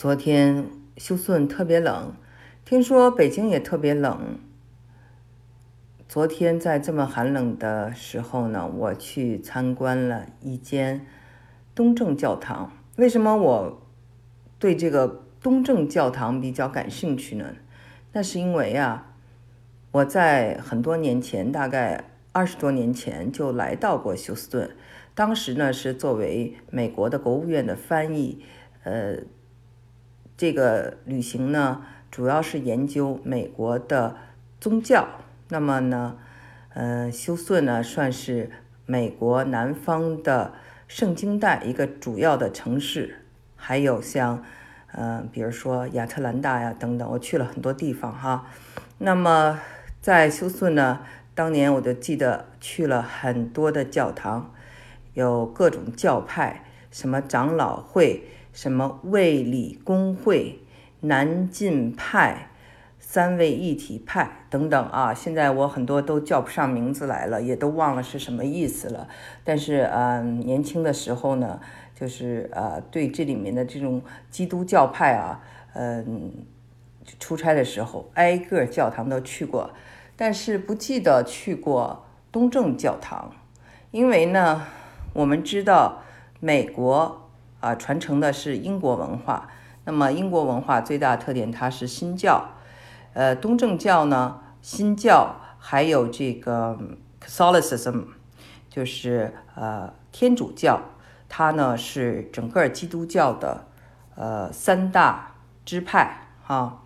昨天休斯顿特别冷，听说北京也特别冷。昨天在这么寒冷的时候呢，我去参观了一间东正教堂。为什么我对这个东正教堂比较感兴趣呢？那是因为啊，我在很多年前，大概二十多年前就来到过休斯顿，当时呢是作为美国的国务院的翻译，呃，这个旅行呢主要是研究美国的宗教。那么呢，呃，休斯顿呢算是美国南方的圣经带一个主要的城市，还有像，呃，比如说亚特兰大呀等等，我去了很多地方哈。那么在休斯顿呢，当年我就记得去了很多的教堂，有各种教派，什么长老会，什么卫理公会，南进派。三位一体派等等啊，现在我很多都叫不上名字来了，也都忘了是什么意思了。但是，嗯，年轻的时候呢，就是呃，对这里面的这种基督教派啊，嗯，出差的时候挨个教堂都去过，但是不记得去过东正教堂，因为呢，我们知道美国啊传承的是英国文化，那么英国文化最大特点它是新教。呃，东正教呢，新教还有这个 Catholicism，就是呃天主教，它呢是整个基督教的呃三大支派哈。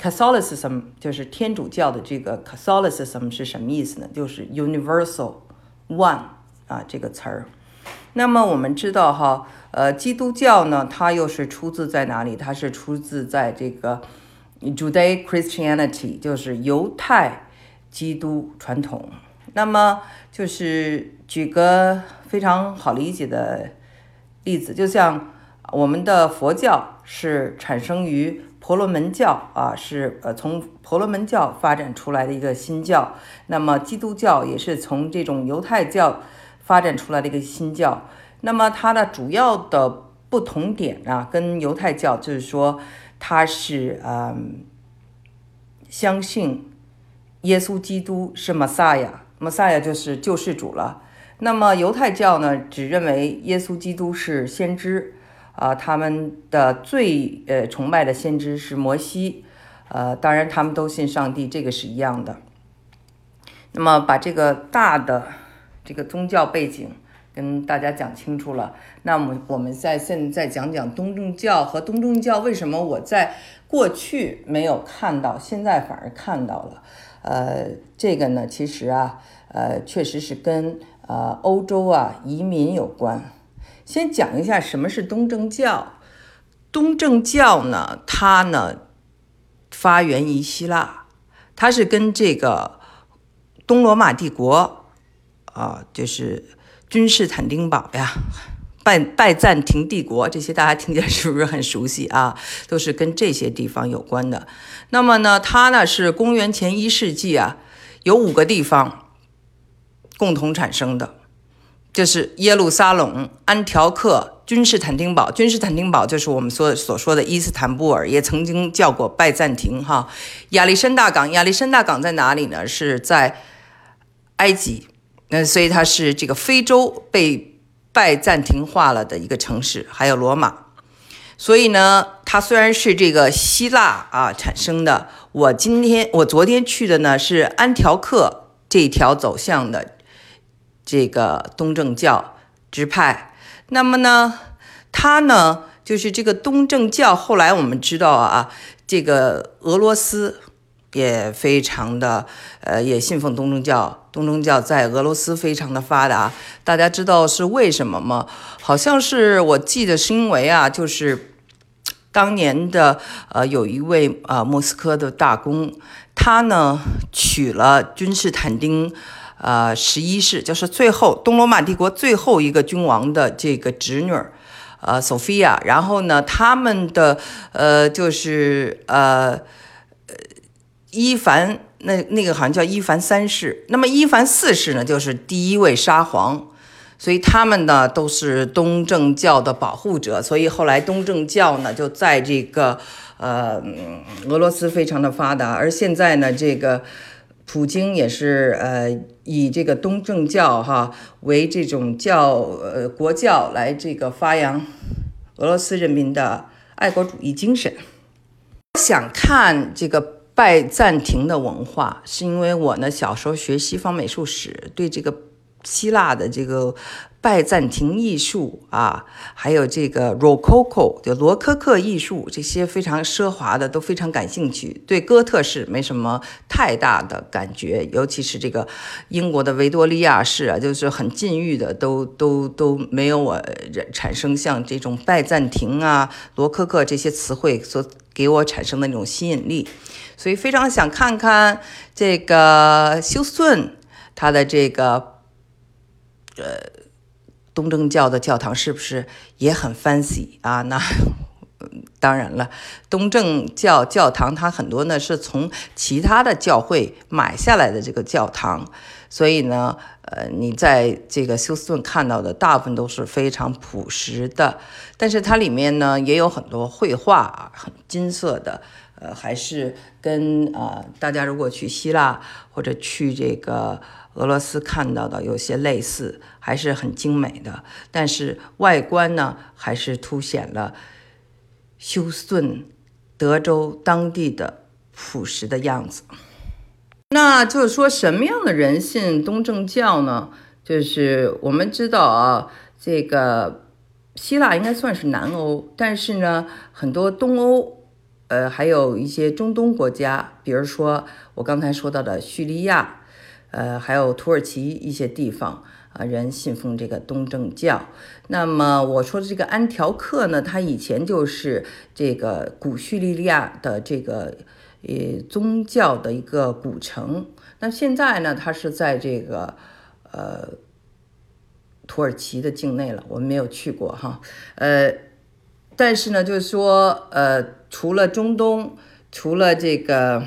Catholicism 就是天主教的这个 Catholicism 是什么意思呢？就是 universal one 啊这个词儿。那么我们知道哈，呃，基督教呢，它又是出自在哪里？它是出自在这个。judei Christianity 就是犹太基督传统。那么就是举个非常好理解的例子，就像我们的佛教是产生于婆罗门教啊，是呃从婆罗门教发展出来的一个新教。那么基督教也是从这种犹太教发展出来的一个新教。那么它的主要的不同点啊，跟犹太教就是说。它是嗯，相信耶稣基督是玛撒亚，玛撒亚就是救世主了。那么犹太教呢，只认为耶稣基督是先知啊，他们的最呃崇拜的先知是摩西，呃，当然他们都信上帝，这个是一样的。那么把这个大的这个宗教背景。跟大家讲清楚了，那么我们再现在讲讲东正教和东正教为什么我在过去没有看到，现在反而看到了。呃，这个呢，其实啊，呃，确实是跟呃欧洲啊移民有关。先讲一下什么是东正教。东正教呢，它呢发源于希腊，它是跟这个东罗马帝国啊，就是。君士坦丁堡呀，拜拜占庭帝国，这些大家听起来是不是很熟悉啊？都是跟这些地方有关的。那么呢，它呢是公元前一世纪啊，有五个地方共同产生的，就是耶路撒冷、安条克、君士坦丁堡。君士坦丁堡就是我们所所说的伊斯坦布尔，也曾经叫过拜占庭哈。亚历山大港，亚历山大港在哪里呢？是在埃及。那所以它是这个非洲被拜占庭化了的一个城市，还有罗马。所以呢，它虽然是这个希腊啊产生的，我今天我昨天去的呢是安条克这条走向的这个东正教支派。那么呢，它呢就是这个东正教。后来我们知道啊，这个俄罗斯。也非常的，呃，也信奉东正教。东正教在俄罗斯非常的发达。大家知道是为什么吗？好像是我记得是因为啊，就是当年的呃，有一位啊，莫斯科的大公，他呢娶了君士坦丁，呃，十一世，就是最后东罗马帝国最后一个君王的这个侄女，呃，索菲亚。然后呢，他们的呃，就是呃。伊凡那那个好像叫伊凡三世，那么伊凡四世呢，就是第一位沙皇，所以他们呢都是东正教的保护者，所以后来东正教呢就在这个呃俄罗斯非常的发达，而现在呢这个普京也是呃以这个东正教哈为这种教呃国教来这个发扬俄罗斯人民的爱国主义精神。想看这个拜占庭的文化，是因为我呢小时候学西方美术史，对这个。希腊的这个拜占庭艺术啊，还有这个 Rococo 就罗科克艺术，这些非常奢华的都非常感兴趣。对哥特式没什么太大的感觉，尤其是这个英国的维多利亚式啊，就是很禁欲的，都都都没有我产生像这种拜占庭啊、罗科克这些词汇所给我产生的那种吸引力。所以非常想看看这个休斯顿他的这个。呃，东正教的教堂是不是也很 fancy 啊？那当然了，东正教教堂它很多呢是从其他的教会买下来的这个教堂，所以呢，呃，你在这个休斯顿看到的大部分都是非常朴实的，但是它里面呢也有很多绘画，很金色的，呃，还是跟呃，大家如果去希腊或者去这个。俄罗斯看到的有些类似，还是很精美的，但是外观呢，还是凸显了休斯顿、德州当地的朴实的样子。那就是说，什么样的人信东正教呢？就是我们知道啊，这个希腊应该算是南欧，但是呢，很多东欧，呃，还有一些中东国家，比如说我刚才说到的叙利亚。呃，还有土耳其一些地方啊，人信奉这个东正教。那么我说的这个安条克呢，它以前就是这个古叙利亚的这个呃宗教的一个古城。那现在呢，它是在这个呃土耳其的境内了，我们没有去过哈。呃，但是呢，就是说呃，除了中东，除了这个。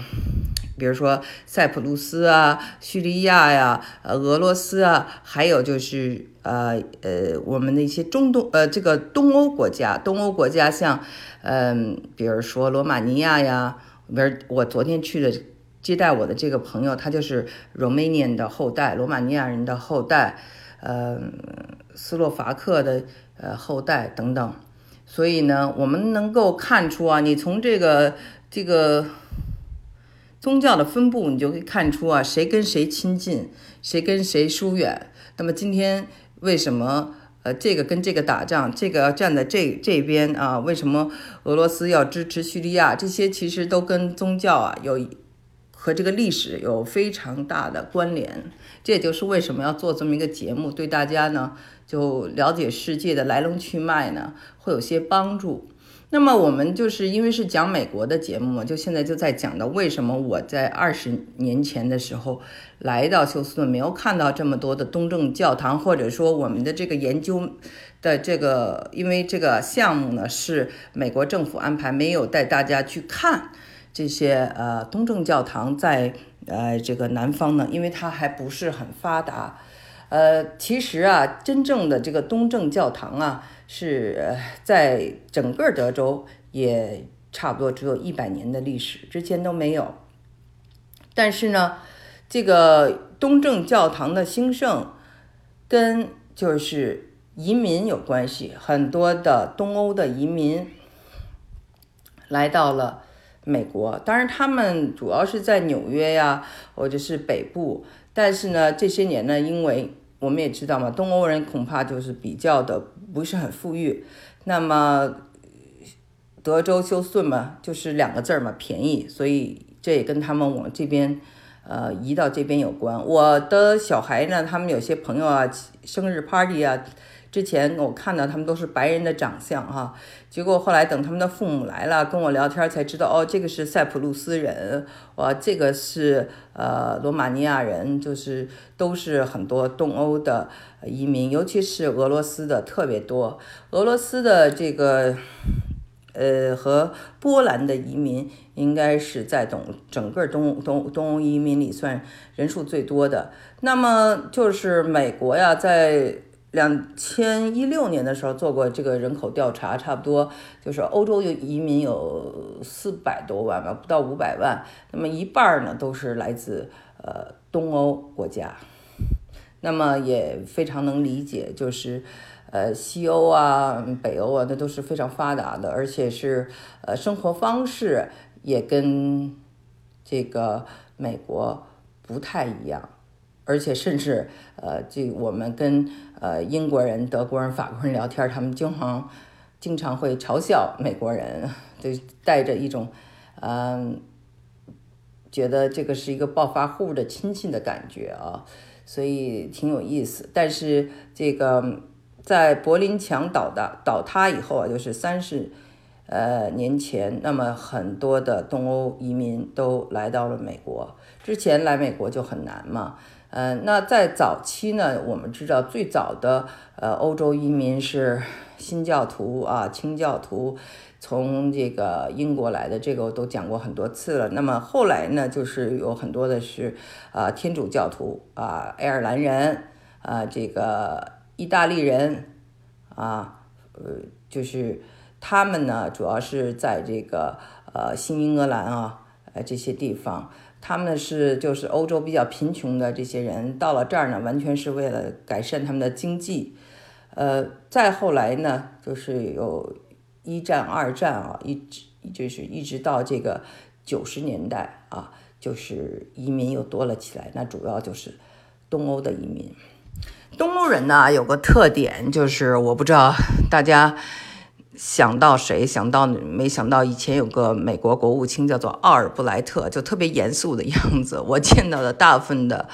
比如说塞浦路斯啊、叙利亚呀、呃俄罗斯啊，还有就是呃呃我们的一些中东呃这个东欧国家，东欧国家像嗯比如说罗马尼亚呀，比如我昨天去的接待我的这个朋友，他就是 Romanian 的后代，罗马尼亚人的后代，呃斯洛伐克的呃后代等等，所以呢，我们能够看出啊，你从这个这个。宗教的分布，你就可以看出啊，谁跟谁亲近，谁跟谁疏远。那么今天为什么呃这个跟这个打仗，这个要站在这这边啊？为什么俄罗斯要支持叙利亚？这些其实都跟宗教啊有和这个历史有非常大的关联。这也就是为什么要做这么一个节目，对大家呢就了解世界的来龙去脉呢会有些帮助。那么我们就是因为是讲美国的节目嘛，就现在就在讲的为什么我在二十年前的时候来到休斯顿没有看到这么多的东正教堂，或者说我们的这个研究的这个，因为这个项目呢是美国政府安排，没有带大家去看这些呃东正教堂在呃这个南方呢，因为它还不是很发达。呃，其实啊，真正的这个东正教堂啊。是在整个德州也差不多只有一百年的历史，之前都没有。但是呢，这个东正教堂的兴盛跟就是移民有关系，很多的东欧的移民来到了美国，当然他们主要是在纽约呀，或者是北部。但是呢，这些年呢，因为我们也知道嘛，东欧人恐怕就是比较的不是很富裕。那么德州休斯顿嘛，就是两个字儿嘛，便宜。所以这也跟他们往这边，呃，移到这边有关。我的小孩呢，他们有些朋友啊，生日 party 啊。之前我看到他们都是白人的长相哈，结果后来等他们的父母来了跟我聊天才知道，哦，这个是塞浦路斯人，哇，这个是呃罗马尼亚人，就是都是很多东欧的移民，尤其是俄罗斯的特别多。俄罗斯的这个呃和波兰的移民应该是在东整个东东东欧移民里算人数最多的。那么就是美国呀，在两千一六年的时候做过这个人口调查，差不多就是欧洲有移民有四百多万吧，不到五百万。那么一半呢都是来自呃东欧国家。那么也非常能理解，就是呃西欧啊、北欧啊，那都是非常发达的，而且是呃生活方式也跟这个美国不太一样。而且甚至，呃，这我们跟呃英国人、德国人、法国人聊天，他们经常经常会嘲笑美国人，就带着一种，嗯，觉得这个是一个暴发户的亲戚的感觉啊，所以挺有意思。但是这个在柏林墙倒的倒塌以后啊，就是三十呃年前，那么很多的东欧移民都来到了美国，之前来美国就很难嘛。嗯，那在早期呢，我们知道最早的呃欧洲移民是新教徒啊，清教徒从这个英国来的，这个我都讲过很多次了。那么后来呢，就是有很多的是啊天主教徒啊，爱尔兰人啊，这个意大利人啊，呃，就是他们呢，主要是在这个呃新英格兰啊，呃这些地方。他们是就是欧洲比较贫穷的这些人，到了这儿呢，完全是为了改善他们的经济。呃，再后来呢，就是有一战、二战啊，一直就是一直到这个九十年代啊，就是移民又多了起来。那主要就是东欧的移民。东欧人呢有个特点，就是我不知道大家。想到谁？想到没想到以前有个美国国务卿叫做奥尔布莱特，就特别严肃的样子。我见到的大部分的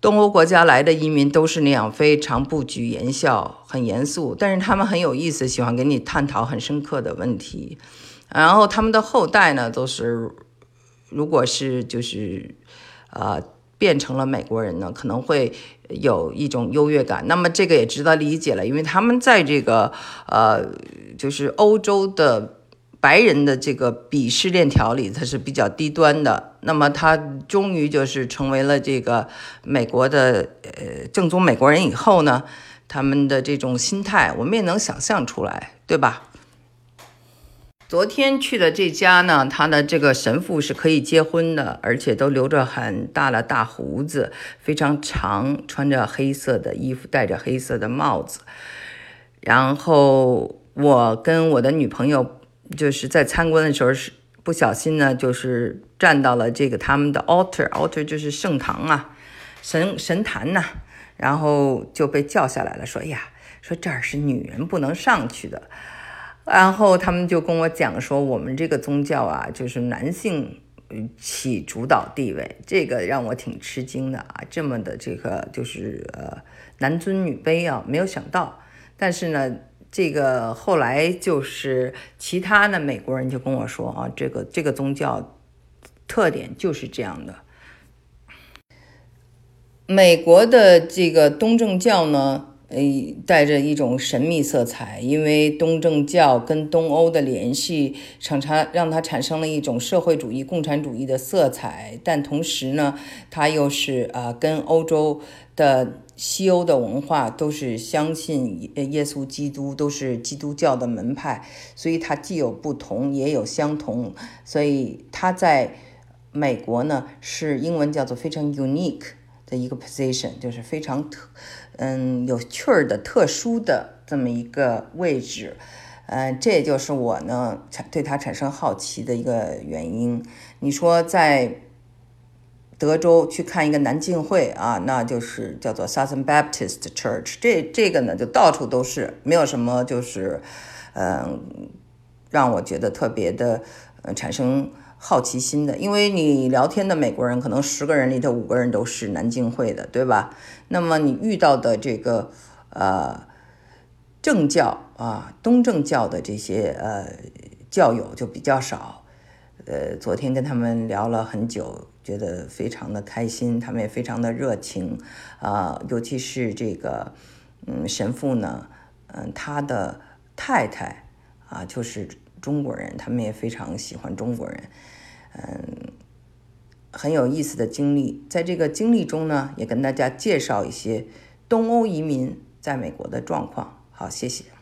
东欧国家来的移民都是那样，非常不拘言笑，很严肃。但是他们很有意思，喜欢跟你探讨很深刻的问题。然后他们的后代呢，都是如果是就是啊。变成了美国人呢，可能会有一种优越感。那么这个也值得理解了，因为他们在这个呃，就是欧洲的白人的这个鄙视链条里，他是比较低端的。那么他终于就是成为了这个美国的呃正宗美国人以后呢，他们的这种心态，我们也能想象出来，对吧？昨天去的这家呢，他的这个神父是可以结婚的，而且都留着很大的大胡子，非常长，穿着黑色的衣服，戴着黑色的帽子。然后我跟我的女朋友就是在参观的时候是不小心呢，就是站到了这个他们的 altar，altar 就是圣堂啊，神神坛呐，然后就被叫下来了，说呀，说这儿是女人不能上去的。然后他们就跟我讲说，我们这个宗教啊，就是男性起主导地位，这个让我挺吃惊的啊，这么的这个就是呃男尊女卑啊，没有想到。但是呢，这个后来就是其他的美国人就跟我说啊，这个这个宗教特点就是这样的。美国的这个东正教呢。呃，带着一种神秘色彩，因为东正教跟东欧的联系，常常让它产生了一种社会主义、共产主义的色彩。但同时呢，它又是啊，跟欧洲的西欧的文化都是相信耶稣基督，都是基督教的门派，所以它既有不同，也有相同。所以它在美国呢，是英文叫做非常 unique 的一个 position，就是非常特。嗯，有趣儿的、特殊的这么一个位置，嗯，这也就是我呢产对他产生好奇的一个原因。你说在德州去看一个南浸会啊，那就是叫做 Southern Baptist Church，这这个呢就到处都是，没有什么就是嗯让我觉得特别的呃产生。好奇心的，因为你聊天的美国人可能十个人里头五个人都是南京会的，对吧？那么你遇到的这个呃正教啊东正教的这些呃教友就比较少。呃，昨天跟他们聊了很久，觉得非常的开心，他们也非常的热情啊，尤其是这个嗯神父呢，嗯他的太太啊就是。中国人，他们也非常喜欢中国人，嗯，很有意思的经历。在这个经历中呢，也跟大家介绍一些东欧移民在美国的状况。好，谢谢。